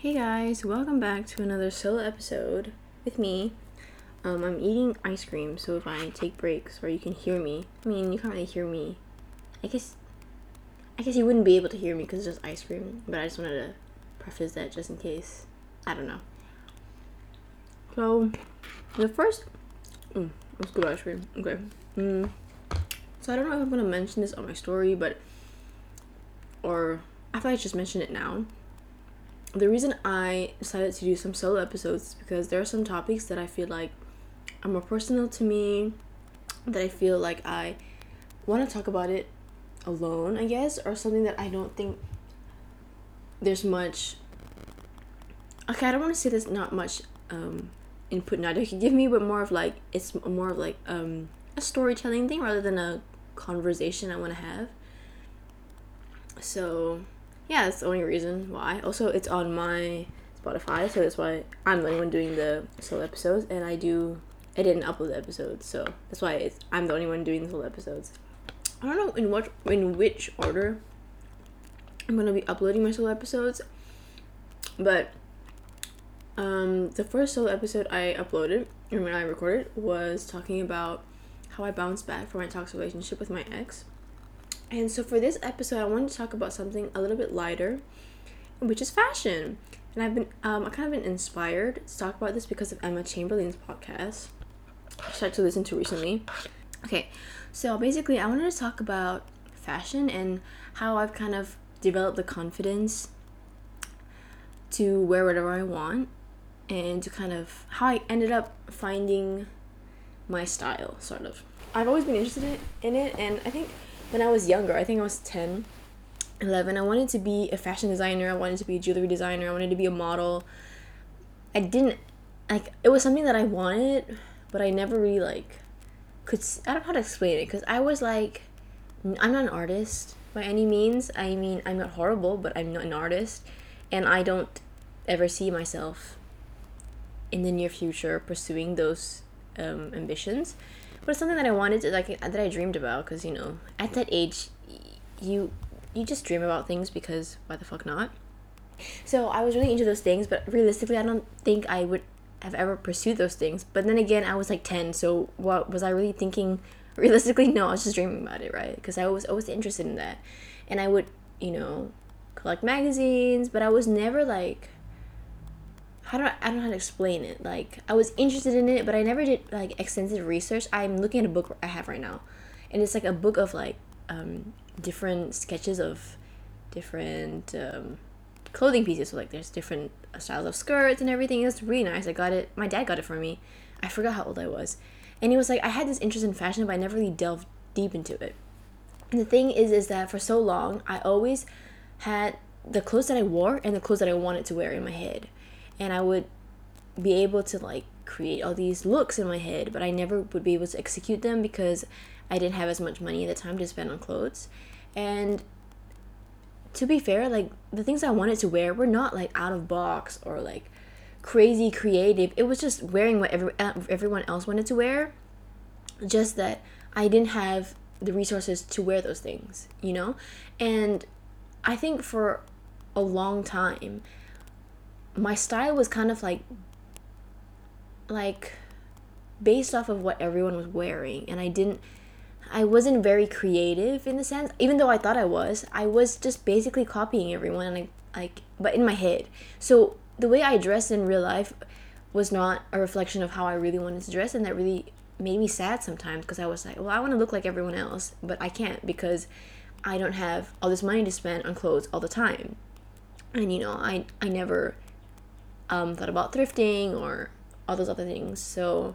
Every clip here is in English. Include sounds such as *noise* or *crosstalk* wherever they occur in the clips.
Hey guys, welcome back to another solo episode with me. Um, I'm eating ice cream, so if I take breaks or you can hear me, I mean, you can't really hear me. I guess, I guess you wouldn't be able to hear me because it's just ice cream, but I just wanted to preface that just in case. I don't know. So, the first, mm, let's go ice cream. Okay. Mm. So I don't know if I'm gonna mention this on my story, but or I thought I just mentioned it now the reason I decided to do some solo episodes is because there are some topics that I feel like are more personal to me, that I feel like I want to talk about it alone, I guess, or something that I don't think there's much. Okay, I don't want to say there's not much um, input Nadia can give me, but more of like it's more of like um, a storytelling thing rather than a conversation I want to have. So yeah, that's the only reason why. Also, it's on my Spotify, so that's why I'm the only one doing the solo episodes, and I do I didn't upload the episodes, so that's why I'm the only one doing the solo episodes. I don't know in what in which order I'm gonna be uploading my solo episodes, but um, the first solo episode I uploaded and when I recorded was talking about how I bounced back from my toxic relationship with my ex. And so for this episode, I wanted to talk about something a little bit lighter, which is fashion. And I've been, um, I kind of been inspired to talk about this because of Emma Chamberlain's podcast, I started to listen to recently. Okay, so basically, I wanted to talk about fashion and how I've kind of developed the confidence to wear whatever I want and to kind of how I ended up finding my style, sort of. I've always been interested in it, and I think when I was younger, I think I was 10, 11, I wanted to be a fashion designer, I wanted to be a jewelry designer, I wanted to be a model. I didn't like it was something that I wanted, but I never really like could I don't know how to explain it cuz I was like I'm not an artist by any means. I mean, I'm not horrible, but I'm not an artist and I don't ever see myself in the near future pursuing those um, ambitions but it's something that I wanted to like that I dreamed about because you know at that age you you just dream about things because why the fuck not? So I was really into those things but realistically I don't think I would have ever pursued those things. But then again I was like 10 so what was I really thinking? *laughs* Realistically no I was just dreaming about it right? Because I was always interested in that. And I would you know collect magazines but I was never like how do I, I don't know how to explain it. Like I was interested in it, but I never did like extensive research. I'm looking at a book I have right now, and it's like a book of like um, different sketches of different um, clothing pieces. So like there's different styles of skirts and everything. It's really nice. I got it. My dad got it for me. I forgot how old I was, and it was like I had this interest in fashion, but I never really delved deep into it. And the thing is, is that for so long I always had the clothes that I wore and the clothes that I wanted to wear in my head and I would be able to like create all these looks in my head, but I never would be able to execute them because I didn't have as much money at the time to spend on clothes. And to be fair, like the things I wanted to wear were not like out of box or like crazy creative. It was just wearing what every, uh, everyone else wanted to wear. Just that I didn't have the resources to wear those things, you know? And I think for a long time, my style was kind of like like based off of what everyone was wearing and I didn't I wasn't very creative in the sense even though I thought I was I was just basically copying everyone and I like but in my head. So the way I dressed in real life was not a reflection of how I really wanted to dress and that really made me sad sometimes because I was like well I want to look like everyone else but I can't because I don't have all this money to spend on clothes all the time. And you know I I never um, thought about thrifting or all those other things. So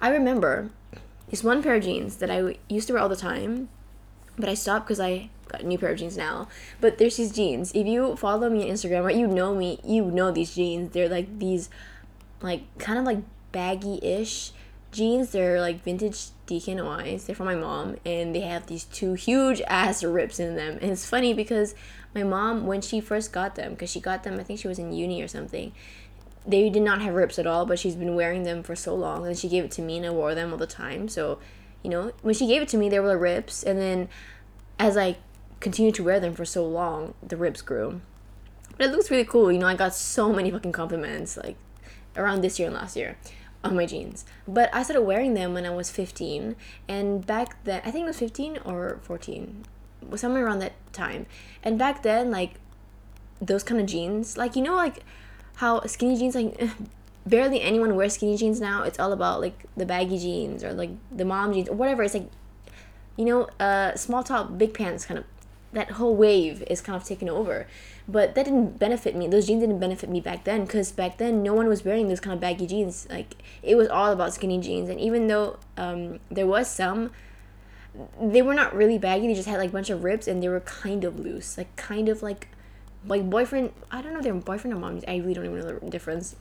I remember this one pair of jeans that I used to wear all the time, but I stopped because I got a new pair of jeans now. But there's these jeans. If you follow me on Instagram or you know me, you know these jeans. They're like these, like kind of like baggy-ish jeans. They're like vintage DKNYs. They're from my mom, and they have these two huge ass rips in them. And it's funny because my mom, when she first got them, because she got them, I think she was in uni or something, they did not have rips at all, but she's been wearing them for so long. And she gave it to me, and I wore them all the time. So, you know, when she gave it to me, there were rips. And then as I continued to wear them for so long, the rips grew. but it looks really cool. You know, I got so many fucking compliments like around this year and last year on my jeans. But I started wearing them when I was 15, and back then I think it was 15 or 14, somewhere around that time. And back then, like those kind of jeans, like you know, like how skinny jeans, like barely anyone wears skinny jeans now. It's all about like the baggy jeans or like the mom jeans or whatever. It's like you know, uh, small top, big pants kind of that whole wave is kind of taken over. But that didn't benefit me. Those jeans didn't benefit me back then because back then no one was wearing those kind of baggy jeans. Like it was all about skinny jeans. And even though um, there was some, they were not really baggy. They just had like a bunch of rips and they were kind of loose, like kind of like like boyfriend. I don't know if they're boyfriend or mom. I really don't even know the difference.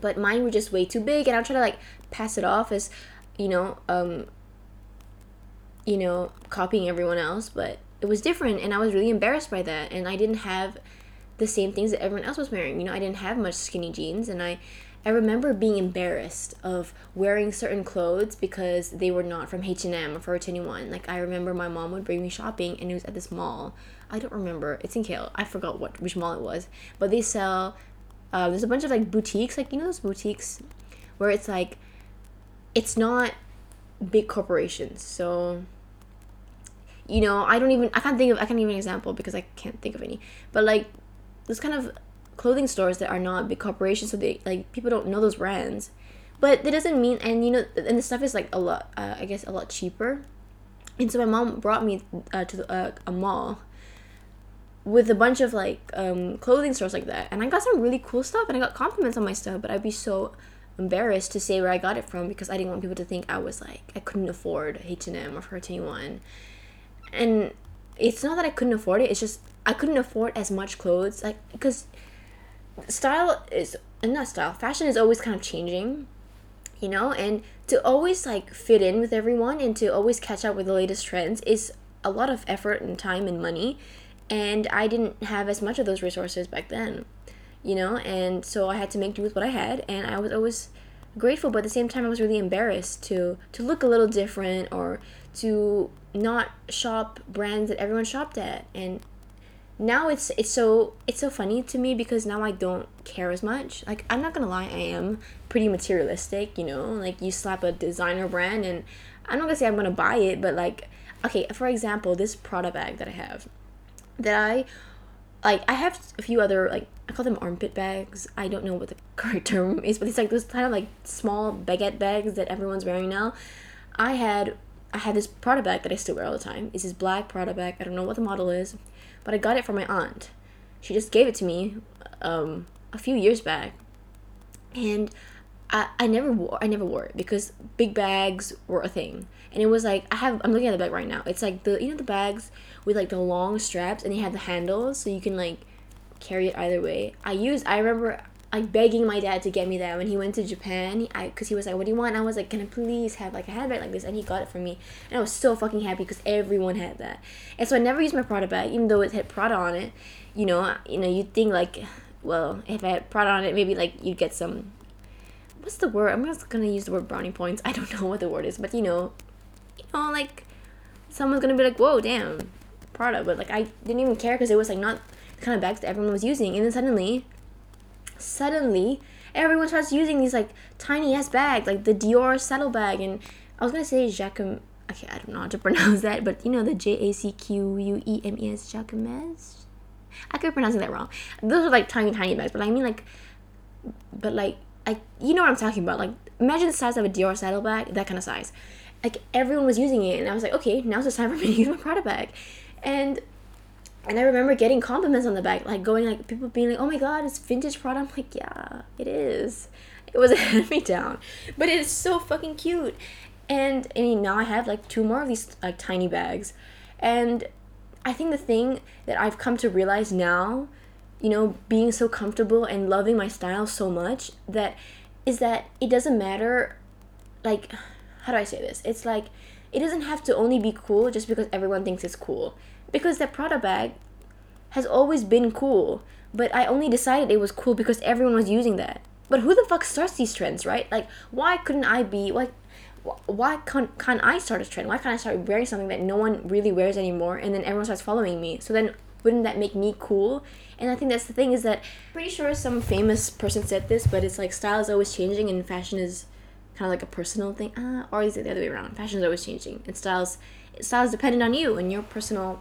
But mine were just way too big, and I try to like pass it off as, you know, um, you know, copying everyone else. But it was different and I was really embarrassed by that and I didn't have the same things that everyone else was wearing. You know, I didn't have much skinny jeans and I I remember being embarrassed of wearing certain clothes because they were not from H&M or Forever 21. Like I remember my mom would bring me shopping and it was at this mall. I don't remember. It's in KL. I forgot what which mall it was. But they sell uh, there's a bunch of like boutiques, like you know those boutiques where it's like it's not big corporations. So you know, I don't even I can't think of I can't give an example because I can't think of any. But like this kind of clothing stores that are not big corporations, so they like people don't know those brands. But that doesn't mean and you know and the stuff is like a lot uh, I guess a lot cheaper. And so my mom brought me uh, to the, uh, a mall with a bunch of like um, clothing stores like that, and I got some really cool stuff, and I got compliments on my stuff. But I'd be so embarrassed to say where I got it from because I didn't want people to think I was like I couldn't afford H and M or Forever 21 and it's not that I couldn't afford it. It's just I couldn't afford as much clothes, like because style is not style. Fashion is always kind of changing, you know, and to always like fit in with everyone and to always catch up with the latest trends is a lot of effort and time and money, and I didn't have as much of those resources back then, you know, and so I had to make do with what I had, and I was always grateful, but at the same time I was really embarrassed to to look a little different or to not shop brands that everyone shopped at. And now it's it's so it's so funny to me because now I don't care as much. Like I'm not gonna lie, I am pretty materialistic, you know. Like you slap a designer brand and I'm not gonna say I'm gonna buy it, but like okay, for example, this Prada bag that I have, that I like I have a few other like I call them armpit bags. I don't know what the *laughs* correct term is, but it's like those kind of like small baguette bags that everyone's wearing now. I had I had this Prada bag that I still wear all the time. It's this black Prada bag. I don't know what the model is, but I got it from my aunt. She just gave it to me um, a few years back, and I, I never wore I never wore it because big bags were a thing. And it was like I have I'm looking at the bag right now. It's like the you know the bags with like the long straps and they have the handles so you can like carry it either way. I used I remember like begging my dad to get me that when he went to Japan. I because he was like, "What do you want?" And I was like, "Can I please have like a handbag like this?" And he got it for me, and I was so fucking happy because everyone had that. And so I never used my Prada bag, even though it had Prada on it. You know, you know, you'd think like, well, if I had Prada on it, maybe like you'd get some. What's the word? I'm just gonna use the word brownie points. *laughs* I don't know what the word is, but you know, you know, like someone's gonna be like, "Whoa, damn, Prada," but like I didn't even care because it was like not the kind of bags that everyone was using, and then suddenly suddenly everyone starts using these like tiny ass bags, like the Dior saddlebag, and I was gonna say Jacquem. Okay, I don't know how to *laughs* pronounce that, but you know the J A C Q U E M E S Jacquemus. I could be pronouncing that wrong. Those are like tiny, tiny bags, but I mean like, but like, I you know what I'm talking about. Like, imagine the size of a Dior saddlebag, that kind of size. Like everyone was using it, and I was like, okay, now's the time for me to *laughs* use my Prada bag, and and I remember getting compliments on the bag, like going like people being like, "Oh my god, it's vintage Prada." I'm like, "Yeah, it is." It was *laughs* a hand me down, but it is so fucking cute. And I mean, now I have like two more of these like tiny bags, and I think the thing that I've come to realize now, you know, being so comfortable and loving my style so much that is that it doesn't matter, like, how do I say this? It's like it doesn't have to only be cool just because everyone thinks it's cool because that Prada bag has always been cool, but I only decided it was cool because everyone was using that. But who the fuck starts these trends, right? Like, why couldn't I be like? Why can't, can't I start a trend? Why can't I start wearing something that no one really wears anymore, and then everyone starts following me? So then wouldn't that make me cool? And I think that's the thing is that pretty sure some famous person said this, but it's like style is always changing and fashion is kind of like a personal thing. Uh, or is it the other way around? Fashion is always changing and styles styles dependent on you and your personal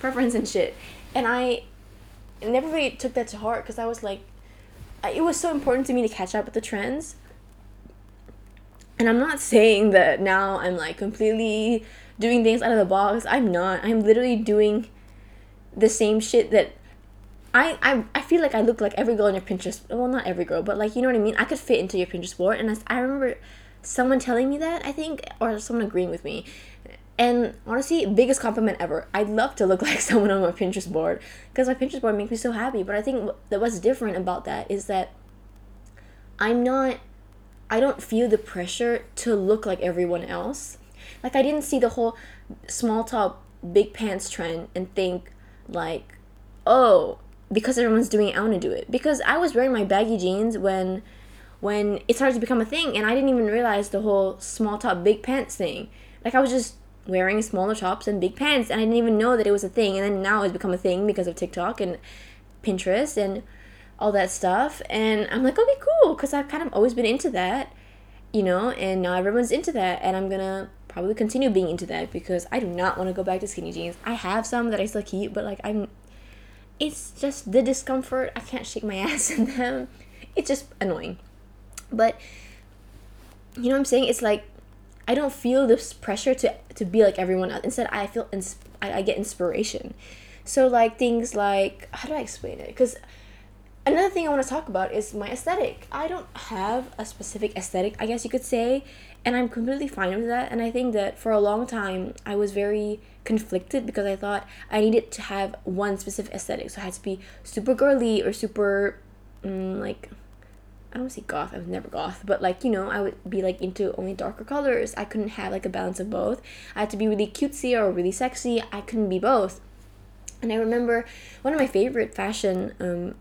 preference and shit. And I never really took that to heart because I was like, it was so important to me to catch up with the trends. And I'm not saying that now I'm like completely doing things out of the box. I'm not. I'm literally doing the same shit that I, I I feel like I look like every girl in your Pinterest. Well, not every girl, but like you know what I mean. I could fit into your Pinterest board, and I, I remember someone telling me that I think, or someone agreeing with me. And honestly, biggest compliment ever. I'd love to look *laughs* like someone on my Pinterest board because my Pinterest board makes me so happy. But I think that what's different about that is that I'm not. I don't feel the pressure to look like everyone else. Like I didn't see the whole small top, big pants trend and think like, oh, because everyone's doing it, I want to do it. Because I was wearing my baggy jeans when when it started to become a thing and I didn't even realize the whole small top big pants thing. Like I was just wearing smaller tops and big pants and I didn't even know that it was a thing and then now it's become a thing because of TikTok and Pinterest and all that stuff and I'm like okay cool because I've kind of always been into that you know and now everyone's into that and I'm gonna probably continue being into that because I do not want to go back to skinny jeans I have some that I still keep but like I'm it's just the discomfort. I can't shake my *laughs* ass in them. It's just annoying. But you know what I'm saying? It's like I don't feel this pressure to to be like everyone else. Instead, I feel ins- I, I get inspiration. So like things like how do I explain it? Because another thing I want to talk about is my aesthetic. I don't have a specific aesthetic, I guess you could say, and I'm completely fine with that. And I think that for a long time I was very conflicted because I thought I needed to have one specific aesthetic. So I had to be super girly or super mm, like I don't say goth. I was never goth, but like you know, I would be like into only darker colors. I couldn't have like a balance of both. I had to be really cutesy or really sexy. I couldn't be both. And I remember one of my favorite fashion, um,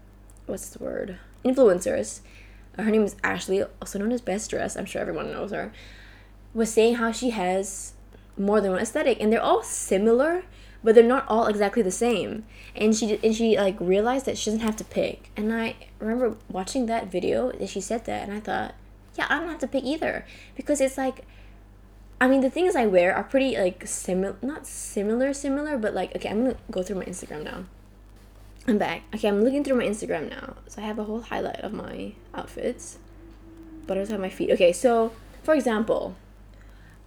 what's the word, influencers. Uh, her name is Ashley, also known as Best Dressed. I'm sure everyone knows her. Was saying how she has more than one aesthetic and they're all similar but they're not all exactly the same. And she and she like realized that she doesn't have to pick. And i remember watching that video that she said that and i thought yeah i don't have to pick either. Because it's like i mean the things i wear are pretty like similar not similar similar but like okay i'm gonna go through my instagram now. I'm back. Okay i'm looking through my instagram now. So i have a whole highlight of my outfits. But i also have my feet. Okay so for example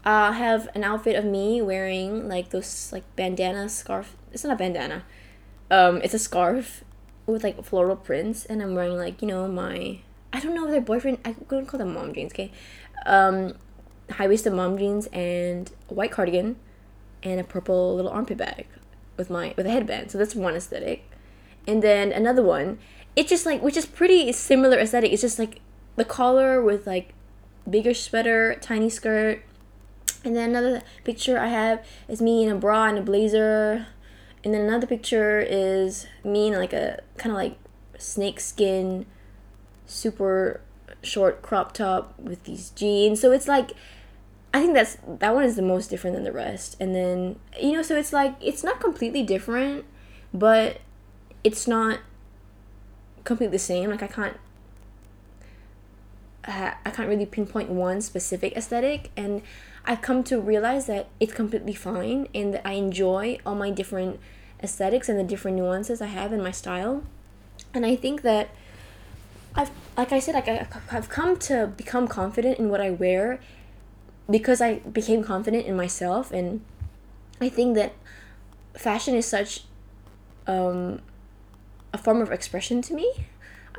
uh, have an outfit of me wearing like those like bandana scarf. It's not a bandana. Um, it's a scarf with like floral prints, and I'm wearing like you know my I don't know if their boyfriend. I couldn't call them mom jeans. Okay, um, high waisted mom jeans and a white cardigan, and a purple little armpit bag with my with a headband. So that's one aesthetic, and then another one. It's just like which is pretty similar aesthetic. It's just like the collar with like bigger sweater, tiny skirt, and then another picture I have is me in a bra and a blazer. And then another picture is me in like a kind of like snake skin, super short crop top with these jeans. So it's like, I think that's that one is the most different than the rest. And then you know, so it's like it's not completely different, but it's not completely the same. Like I can't I can't really pinpoint one specific aesthetic and I've come to realize that it's completely fine and that I enjoy all my different aesthetics and the different nuances I have in my style. And I think that I've, like I said, like I, I've come to become confident in what I wear because I became confident in myself. And I think that fashion is such um, a form of expression to me,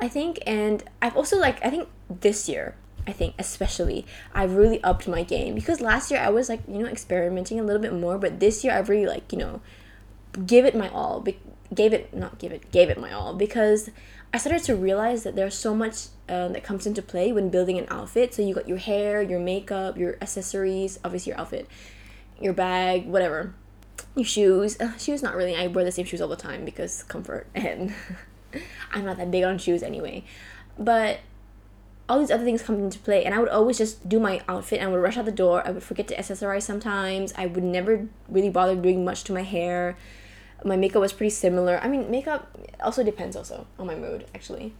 I think. And I've also, like, I think this year, I think especially I've really upped my game. Because last year I was like you know experimenting a little bit more but this year I've really like you know give it my all be- gave it not give it gave it my all. Because I started to realize that there's so much uh, that comes into play when building an outfit. So you got your hair your makeup your accessories obviously your outfit your bag whatever. Your shoes uh, shoes not really. I wear the same shoes all the time because comfort *laughs* and I'm not that big on shoes anyway. But all these other things come into play and i would always just do my outfit and i would rush out the door i would forget to accessorize sometimes i would never really bother doing much to my hair my makeup was pretty similar. I mean, makeup also depends also on my mood actually.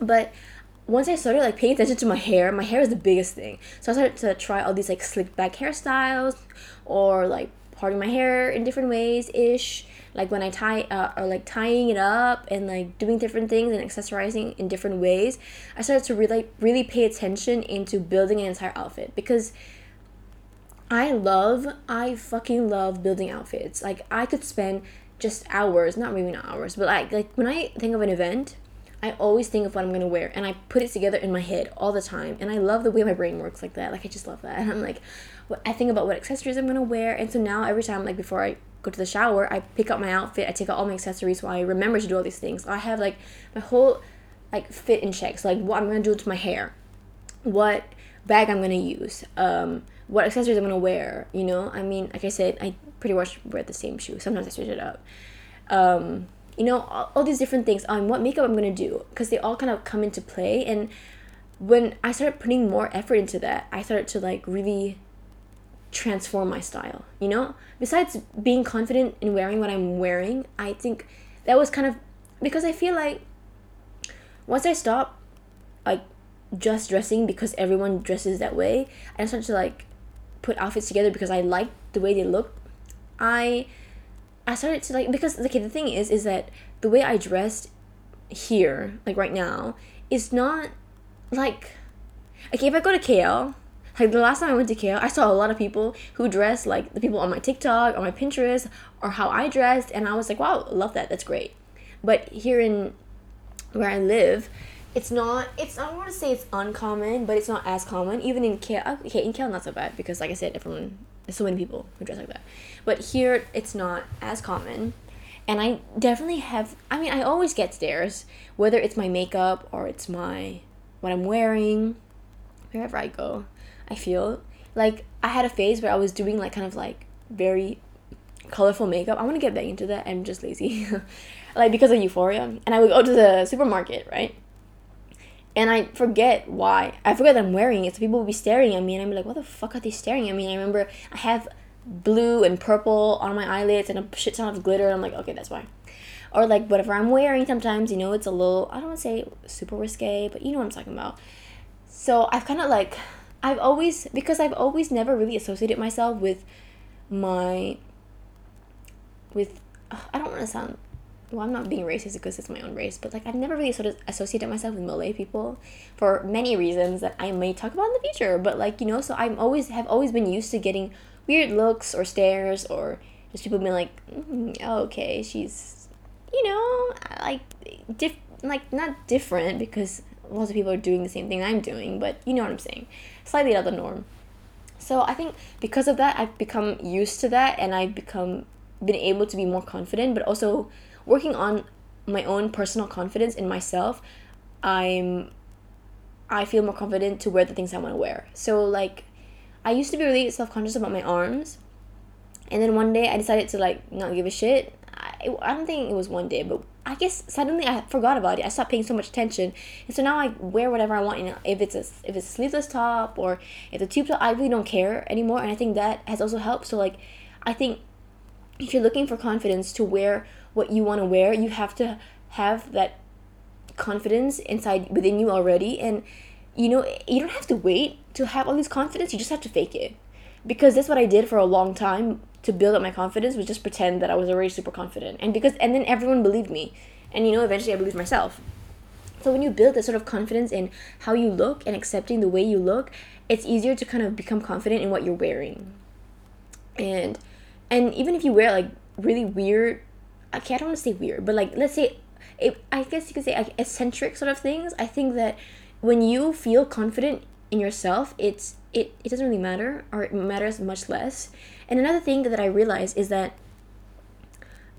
But once I started like paying attention to my hair, my hair is the biggest thing. So I started to try all these like slick back hairstyles or like parting my hair in different ways ish. Like when I tie uh, or like tying it up and like doing different things and accessorizing in different ways, I started to really really pay attention into building an entire outfit because I love I fucking love building outfits. Like I could spend just hours, not maybe not hours, but like like when I think of an event, I always think of what I'm gonna wear and I put it together in my head all the time. And I love the way my brain works like that. Like I just love that. *laughs* And I'm like, I think about what accessories I'm gonna wear. And so now every time, like before I go to the shower, I pick up my outfit. I take out all my accessories so I remember to do all these things. I have like my whole like fit in. So like what I'm gonna do to my hair, what bag I'm gonna use, um, what accessories I'm gonna wear. You know, I mean, like I said, I pretty much wear the same shoe. Sometimes I switch it up. Um, you know all, all these different things on what makeup i'm gonna do because they all kind of come into play and when i started putting more effort into that i started to like really transform my style you know? Besides being confident in wearing what i'm wearing i think that was kind of because i feel like once i stopped like just dressing because everyone dresses that way i started to like put outfits together because i like the way they look i I started to like because okay the thing is is that the way I dressed here like right now is not like okay if I go to KL like the last time I went to KL I saw a lot of people who dress like the people on my TikTok or my Pinterest or how I dressed and I was like wow love that. That's great. But here in where I live it's not it's I don't want to say it's uncommon but it's not as common. Even in KL okay uh, in KL not so bad because like I said everyone there's so many people who dress like that. But here it's not as common. And i definitely have i mean i always get stares whether it's my makeup or it's my what i'm wearing wherever i go i feel like i had a phase where i was doing like kind of like very colorful makeup i want to get back into that i'm just lazy *laughs* like because of euphoria and i would go to the supermarket right and I forget why. I forget that I'm wearing it. So people will be staring at me, and I'm like, "What the fuck are they staring at me?" And I remember I have blue and purple on my eyelids and a shit ton of glitter. I'm like, okay, that's why. Or like whatever I'm wearing. Sometimes you know it's a little. I don't want to say super risque, but you know what I'm talking about. So I've kind of like, I've always because I've always never really associated myself with my. With, I don't want to sound well, I'm not being racist because it's my own race, but like I've never really sort of associated myself with Malay people for many reasons that I may talk about in the future. But like you know, so I'm always have always been used to getting weird looks or stares or just people being like, mm, okay, she's you know like diff like not different because lots of people are doing the same thing I'm doing, but you know what I'm saying, slightly out of the norm. So I think because of that, I've become used to that, and I've become been able to be more confident, but also working on my own personal confidence in myself, I'm I feel more confident to wear the things I want to wear. So like I used to be really self-conscious about my arms. And then one day I decided to like not give a shit. I, I don't think it was one day, but I guess suddenly I forgot about it. I stopped paying so much attention, and so now I wear whatever I want. You know, if it's a if it's a sleeveless top or if it's a tube top, I really don't care anymore. And I think that has also helped. So like, I think if you're looking for confidence to wear what you want to wear, you have to have that confidence inside within you already and you know you don't have to wait to have all this confidence you just have to fake it because that's what i did for a long time to build up my confidence was just pretend that i was already super confident and because and then everyone believed me and you know eventually i believed myself so when you build that sort of confidence in how you look and accepting the way you look it's easier to kind of become confident in what you're wearing and and even if you wear like really weird okay, I don't want to say weird, but like let's say, it, I guess you could say like eccentric sort of things. I think that when you feel confident in yourself, it's it, it doesn't really matter or it matters much less. And another thing that I realize is that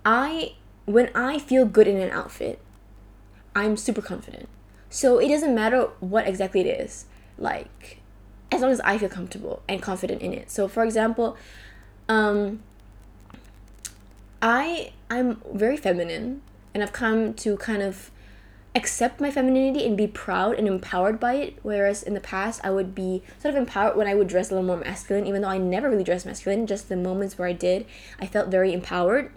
I when I feel good in an outfit, I'm super confident. So it doesn't matter what exactly it is. Like as long as I feel comfortable and confident in it. So for example, um I I'm very feminine and I've come to kind of accept my femininity and be proud and empowered by it whereas in the past I would be sort of empowered when I would dress a little more masculine even though I never really dressed masculine just the moments where I did I felt very empowered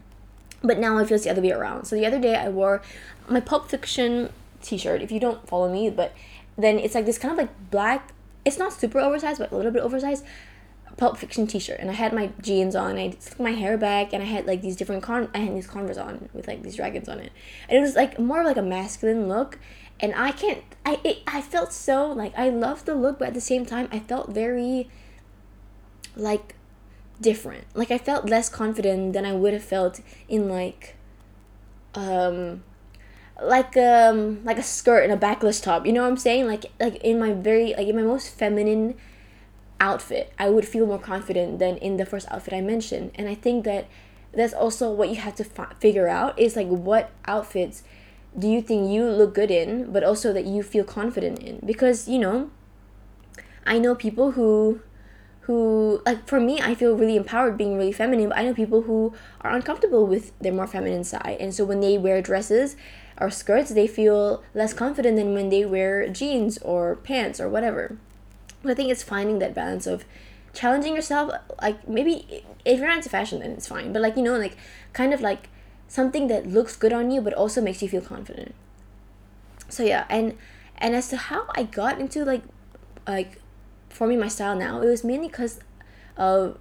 but now it feels the other way around. So the other day I wore my Pulp Fiction t-shirt. If you don't follow me, but then it's like this kind of like black. It's not super oversized, but a little bit oversized. Pulp Fiction t-shirt, and I had my jeans on. And I took my hair back, and I had like these different con. I had these Converse on with like these dragons on it, and it was like more of like a masculine look. And I can't. I it, I felt so like I loved the look, but at the same time, I felt very like different. Like I felt less confident than I would have felt in like um like um like a skirt and a backless top. You know what I'm saying? Like like in my very like in my most feminine outfit, I would feel more confident than in the first outfit I mentioned. And I think that that's also what you have to fi- figure out is like what outfits do you think you look good in, but also that you feel confident in? Because, you know, I know people who who like for me i feel really empowered being really feminine but i know people who are uncomfortable with their more feminine side. And so when they wear dresses or skirts they feel less confident than when they wear jeans or pants or whatever i think it's finding that balance of challenging yourself like maybe if you're not into fashion then it's fine but like you know like kind of like something that looks good on you but also makes you feel confident so yeah and and as to how i got into like like forming my style now, it was mainly because of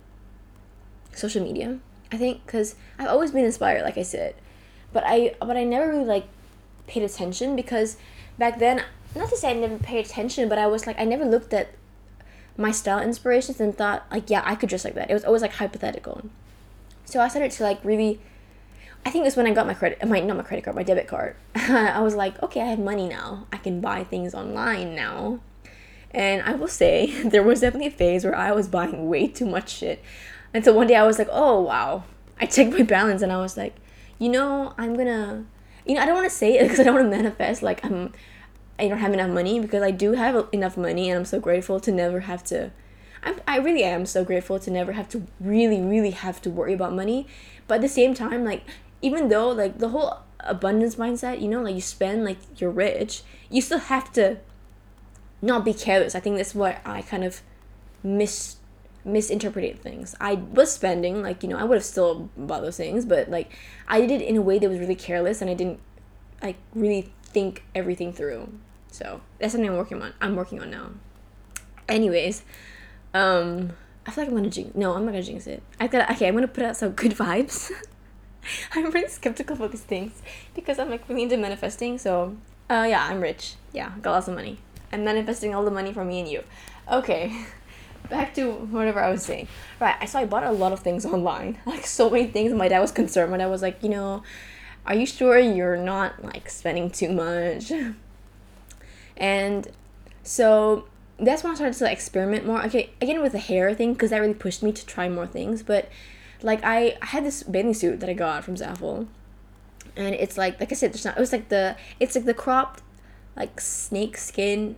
social media. I think because I've always been inspired, like I said, but I but I never really like paid attention because back then, not to say I never paid attention, but I was like I never looked at my style inspirations and thought like yeah I could dress like that. It was always like hypothetical. So I started to like really. I think it's when I got my credit, my not my credit card, my debit card. *laughs* I was like, okay, I have money now. I can buy things online now. And I will say, *laughs* there was definitely a phase where I was buying way too much shit. And so one day I was like, oh, wow. I checked my balance and I was like, you know, I'm gonna, you know, I don't want to say it *laughs* because I don't want to manifest like I'm, I don't have enough money because I do have enough money and I'm so grateful to never have to, I'm, I really am so grateful to never have to really, really have to worry about money. But at the same time, like, even though like the whole abundance mindset, you know, like you spend like you're rich, you still have to not be careless. I think that's what I kind of mis misinterpreted things. I was spending, like, you know, I would have still bought those things, but like I did it in a way that was really careless and I didn't like really think everything through. So that's something I'm working on. I'm working on now. Anyways, um I feel like I'm gonna jinx no, I'm not gonna jinx it. I got okay, I'm gonna put out some good vibes. *laughs* I'm really skeptical about these things because I'm like really into manifesting, so uh yeah, I'm rich. Yeah, got lots of money. I'm manifesting all the money for me and you. Okay, *laughs* back to whatever I was saying. Right, I so I bought a lot of things *laughs* online, like so many things. My dad was concerned when I was like, you know, are you sure you're not like spending too much? And so that's when I started to experiment more. Okay, again with the hair thing, because that really pushed me to try more things. But like I, I had this bathing suit that I got from Zaful, and it's like like I said, there's not. It was like the it's like the cropped like snake skin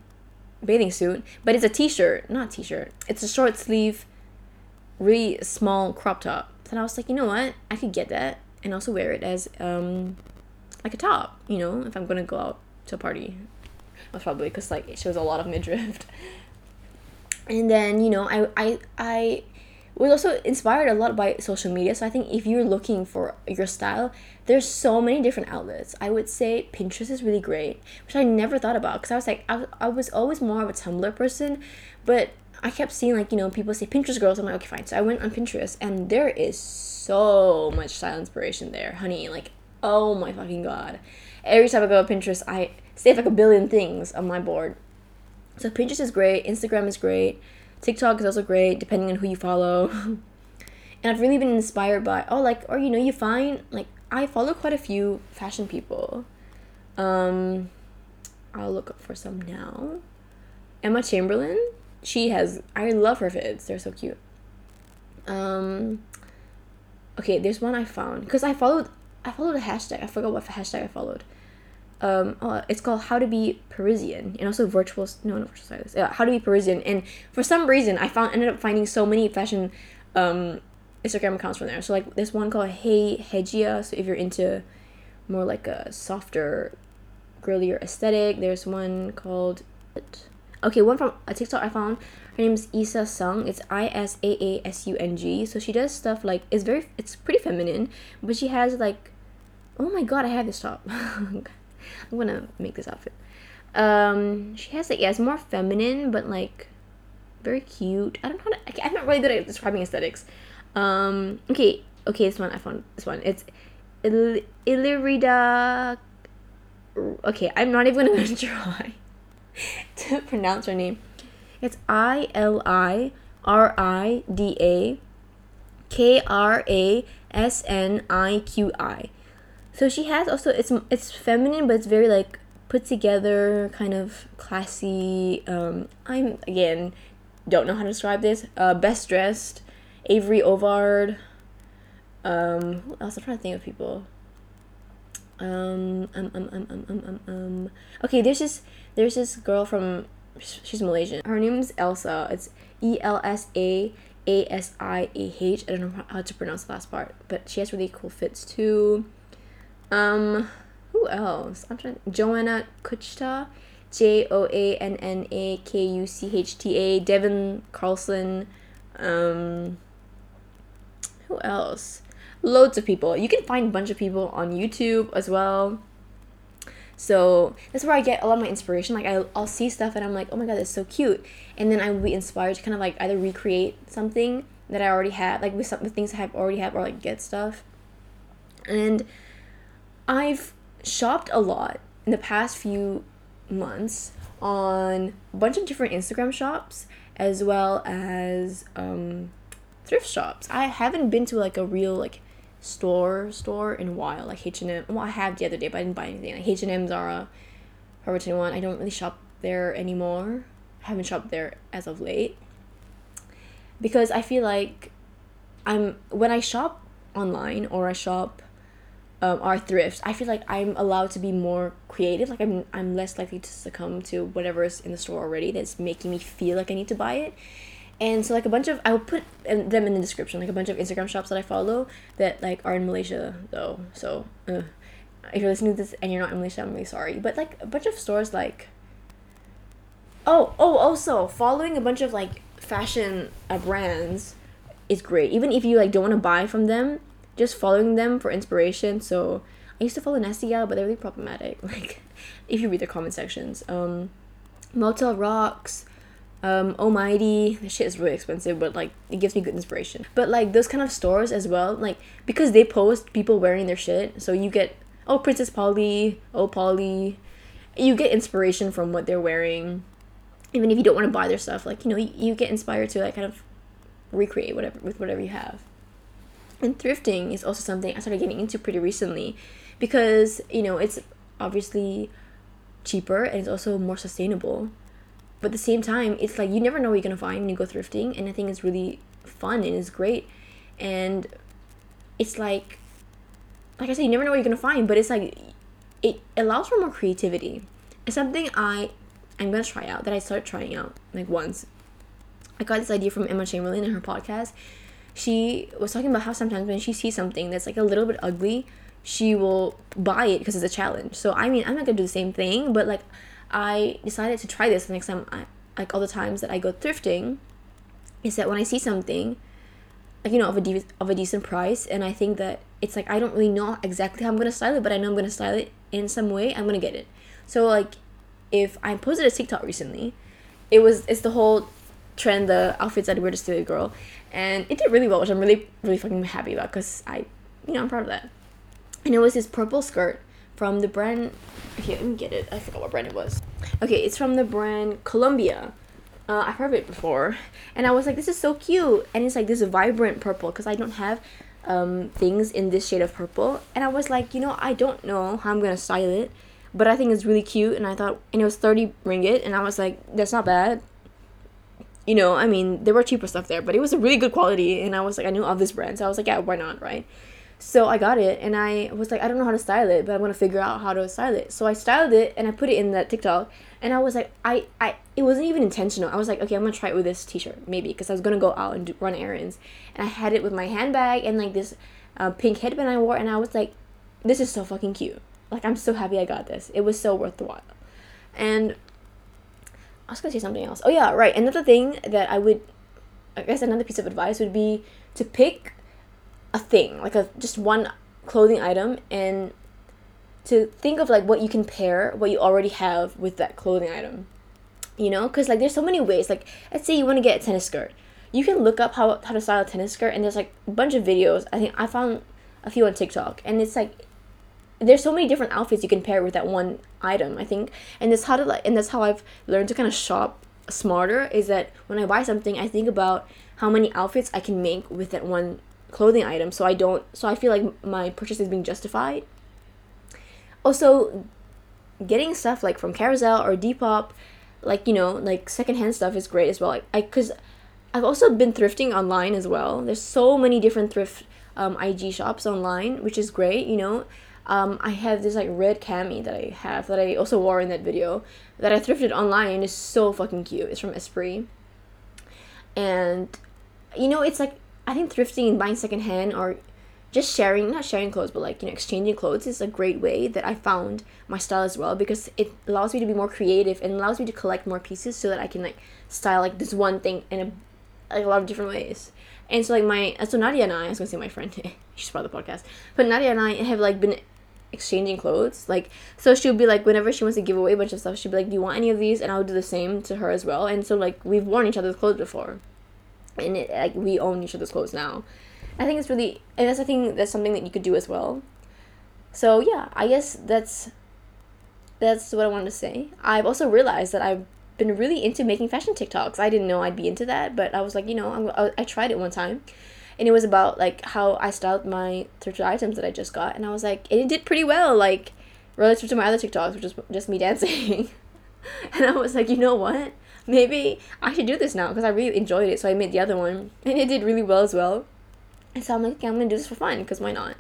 bathing suit, but it's a t-shirt, not t-shirt. It's a short sleeve, really small crop top. And I was like, you know what? I could get that and also wear it as um like a top, you know, if I'm gonna go out to a party. Most probably because like it shows a lot of midriff. and then you know, I I I was also inspired a lot by social media. So I think if you're looking for your style, there's so many different outlets. I would say Pinterest is really great, which I never thought about because I was like, I, I was always more of a Tumblr person, but I kept seeing like, you know, people say Pinterest girls. I'm like, okay, fine. So I went on Pinterest and there is so much style inspiration there, honey. Like, oh my fucking god. Every time I go on Pinterest, I save like a billion things on my board. So Pinterest is great, Instagram is great. TikTok is also great, depending on who you follow. *laughs* and I've really been inspired by oh like or you know you find like I follow quite a few fashion people. Um, I'll look up for some now. Emma Chamberlain, she has I love her vids. They're so cute. Um, okay, there's one I found because I followed I followed a hashtag. I forgot what hashtag I followed um oh, it's called how to be parisian and also virtual no no virtual stylist yeah how to be parisian and for some reason i found ended up finding so many fashion um instagram accounts from there so like this one called hey hegia so if you're into more like a softer girlier aesthetic there's one called Okay, one from a TikTok I found. Her name is Isa Sung. It's I S A A S U N G. So she does stuff like it's very it's pretty feminine, but she has like, oh my god, I have this top. *laughs* I'm gonna make this outfit. Um, she has like yeah, it's more feminine, but like very cute. I don't know how to. I'm not really good at describing aesthetics. Um, okay, okay, this one I found. This one it's Il- Ilirida. Okay, I'm not even *laughs* gonna try to pronounce her name. It's I L I R I D A K R A S N I Q I. So she has also it's it's feminine, but it's very like put together, kind of classy. Um, I'm again don't know how to describe this. Uh, best dressed, Avery Ovard. Um, else? I'm trying to think of people. Um, um, um, um, um, um, um, um. Okay, there's this there's this girl from she's Malaysian. Her name's Elsa. It's E L S A A S I A H. I don't know how to pronounce the last part, but she has really cool fits too. Um, who else? I'm trying. Joanna Kuchta, J O A N N A K U C H T A. Devin Carlson. Um, who else? Loads of people. You can find a bunch of people on YouTube as well. So that's where I get a lot of my inspiration. Like I'll, I'll see stuff and I'm like, oh my god, that's so cute, and then I will be inspired to kind of like either recreate something that I already have, like with some with things I have already have, or like get stuff. And I've shopped a lot in the past few months on a bunch of different Instagram shops as well as um, thrift shops. I haven't been to like a real like store store in a while, like H and M. Well, I have the other day, but I didn't buy anything. Like H and M, Zara, Forever Twenty One. I don't really shop there anymore. I haven't shopped there as of late because I feel like I'm when I shop online or I shop um, or thrift, I feel like I'm allowed to be more creative. Like I'm I'm less likely to succumb to whatever is in the store already that's making me feel like I need to buy it. And so like a bunch of I will put them in the description, like a bunch of Instagram shops that I follow that like are in Malaysia though. So if you're listening to this and you're not in Malaysia, I'm really sorry. But like a bunch of stores like Oh, oh also following a bunch of like fashion uh, brands is great. Even if you like don't want to buy from them, just following them for inspiration. So I used to follow Nasty Gal, but they're really problematic. *laughs* Like if you read the comment sections. Um Motel Rocks, um almighty the shit is really expensive but like it gives me good inspiration but like those kind of stores as well like because they post people wearing their shit so you get oh princess polly oh polly you get inspiration from what they're wearing even if you don't want to buy their stuff like you know you, you get inspired to like kind of recreate whatever with whatever you have and thrifting is also something i started getting into pretty recently because you know it's obviously cheaper and it's also more sustainable. But at the same time it's like you never know what you're gonna find when you go thrifting and i think it's really fun and it's great. And it's like like i said you never know what you're gonna find but it's like it allows for more creativity. It's something i i'm gonna try out that i started trying out like once. I got this idea from emma chamberlain in her podcast she was talking about how sometimes when she sees something that's like a little bit ugly she will buy it because it's a challenge. So i mean i'm not gonna do the same thing but like I decided to try this the next time I like all the times that I go thrifting is that when I see something like you know of a de- of a decent price and I think that it's like I don't really know exactly how I'm gonna style it but I know I'm gonna style it in some way I'm gonna get it. So like if I posted a TikTok recently it was it's the whole trend the outfits that to steal a girl and it did really well which I'm really really fucking happy about because I you know I'm proud of that. And it was this purple skirt from the brand okay let me get it. I forgot what brand it was. Okay it's from the brand columbia. Uh, i've heard of it before. And i was like this is so cute. And it's like this vibrant purple because i don't have um, things in this shade of purple. And i was like you know i don't know how i'm gonna style it but i think it's really cute. And i thought and it was 30 ringgit. And i was like that's not bad you know i mean there were cheaper stuff there but it was a really good quality and i was like i knew of this brand so i was like yeah why not right so I got it and I was like, I don't know how to style it, but I'm gonna figure out how to style it. So I styled it and I put it in that TikTok and I was like, I, I it wasn't even intentional. I was like, okay, I'm gonna try it with this t-shirt maybe because I was gonna go out and do, run errands. And I had it with my handbag and like this uh, pink headband I wore and I was like, this is so fucking cute. Like I'm so happy I got this. It was so worth the while. And I was gonna say something else. Oh yeah, right. Another thing that I would, I guess another piece of advice would be to pick a thing, like a just one clothing item, and to think of like what you can pair what you already have with that clothing item. You know, because like there's so many ways. Like let's say you want to get a tennis skirt, you can look up how how to style a tennis skirt, and there's like a bunch of videos. I think I found a few on TikTok, and it's like there's so many different outfits you can pair with that one item i think. And that's how to like and that's how i've learned to kind of shop smarter is that when i buy something i think about how many outfits i can make with that one clothing item. So i don't so i feel like my purchase is being justified. Also getting stuff like from Carousell or depop like you know like secondhand stuff is great as well. Like i because i've also been thrifting online as well. There's so many different thrift um, ig shops online which is great you know um, I have this like red cami that I have that I also wore in that video that I thrifted online it's so fucking cute. It's from Esprit. And you know, it's like I think thrifting and buying secondhand or just sharing not sharing clothes but like you know exchanging clothes is a great way that i found my style as well because it allows me to be more creative and allows me to collect more pieces so that i can like style like this one thing in a, like, a lot of different ways and so like my uh, so nadia and i i was gonna say my friend *laughs* she's part of the podcast but nadia and i have like been exchanging clothes. Like, so she'll be like, whenever she wants to give away a bunch of stuff, she'll be like, Do you want any of these? And I'll do the same to her as well. And so, like, we've worn each other's clothes before. And it, like, we own each other's clothes now. I think it's really, and that's, I think that's something that you could do as well. So, yeah, I guess that's, that's what I wanted to say. I've also realized that I've been really into making fashion TikToks. I didn't know I'd be into that, but I was like, you know, I'm, I, I tried it one time and it was about like how I styled my thrifted items that I just got, and I was like, it did pretty well, like relative to my other TikToks, which is just me dancing. *laughs* and I was like, you know what? Maybe I should do this now because I really enjoyed it. So I made the other one, and it did really well as well. And so I'm like, okay, I'm gonna do this for fun because why not?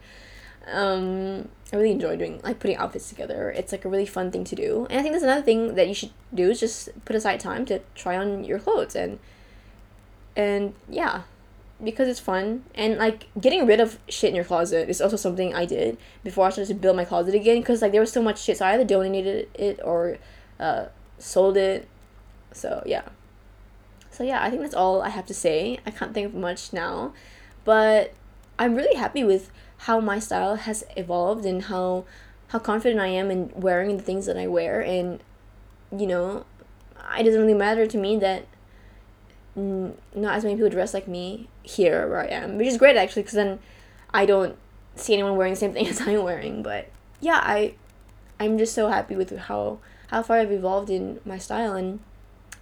Um, I really enjoy doing like putting outfits together. It's like a really fun thing to do, and I think that's another thing that you should do is just put aside time to try on your clothes and and yeah because it's fun. And like getting rid of shit in your closet is also something I did before I started to build my closet again because like there was so much shit so I either donated it or uh, sold it. So yeah. So yeah I think that's all I have to say. I can't think of much now. But I'm really happy with how my style has evolved and how how confident I am in wearing the things that I wear and you know it doesn't really matter to me that not as many people dress like me here where I am, which is great actually because then I don't see anyone wearing the same thing *laughs* as I'm wearing. But yeah, I I'm just so happy with how how far I've evolved in my style and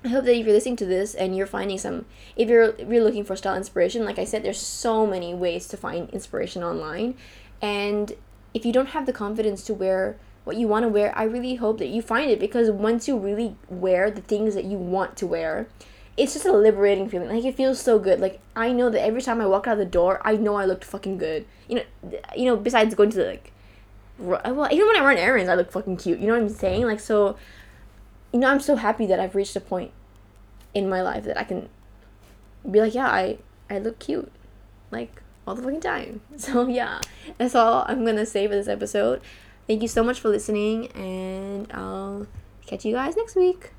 I hope that if you're listening to this and you're finding some if you're really looking for style inspiration, like I said, there's so many ways to find inspiration online. And if you don't have the confidence to wear what you want to wear, I really hope that you find it because once you really wear the things that you want to wear, it's just a liberating feeling. Like it feels so good. Like I know that every time I walk out the door, I know I looked fucking good. You know, you know. Besides going to like, well, even when I run errands, I look fucking cute. You know what I'm saying? Like so, you know, I'm so happy that I've reached a point in my life that I can be like, yeah, I I look cute, like all the fucking time. *laughs* So yeah, that's all I'm gonna say for this episode. Thank you so much for listening, and I'll catch you guys next week.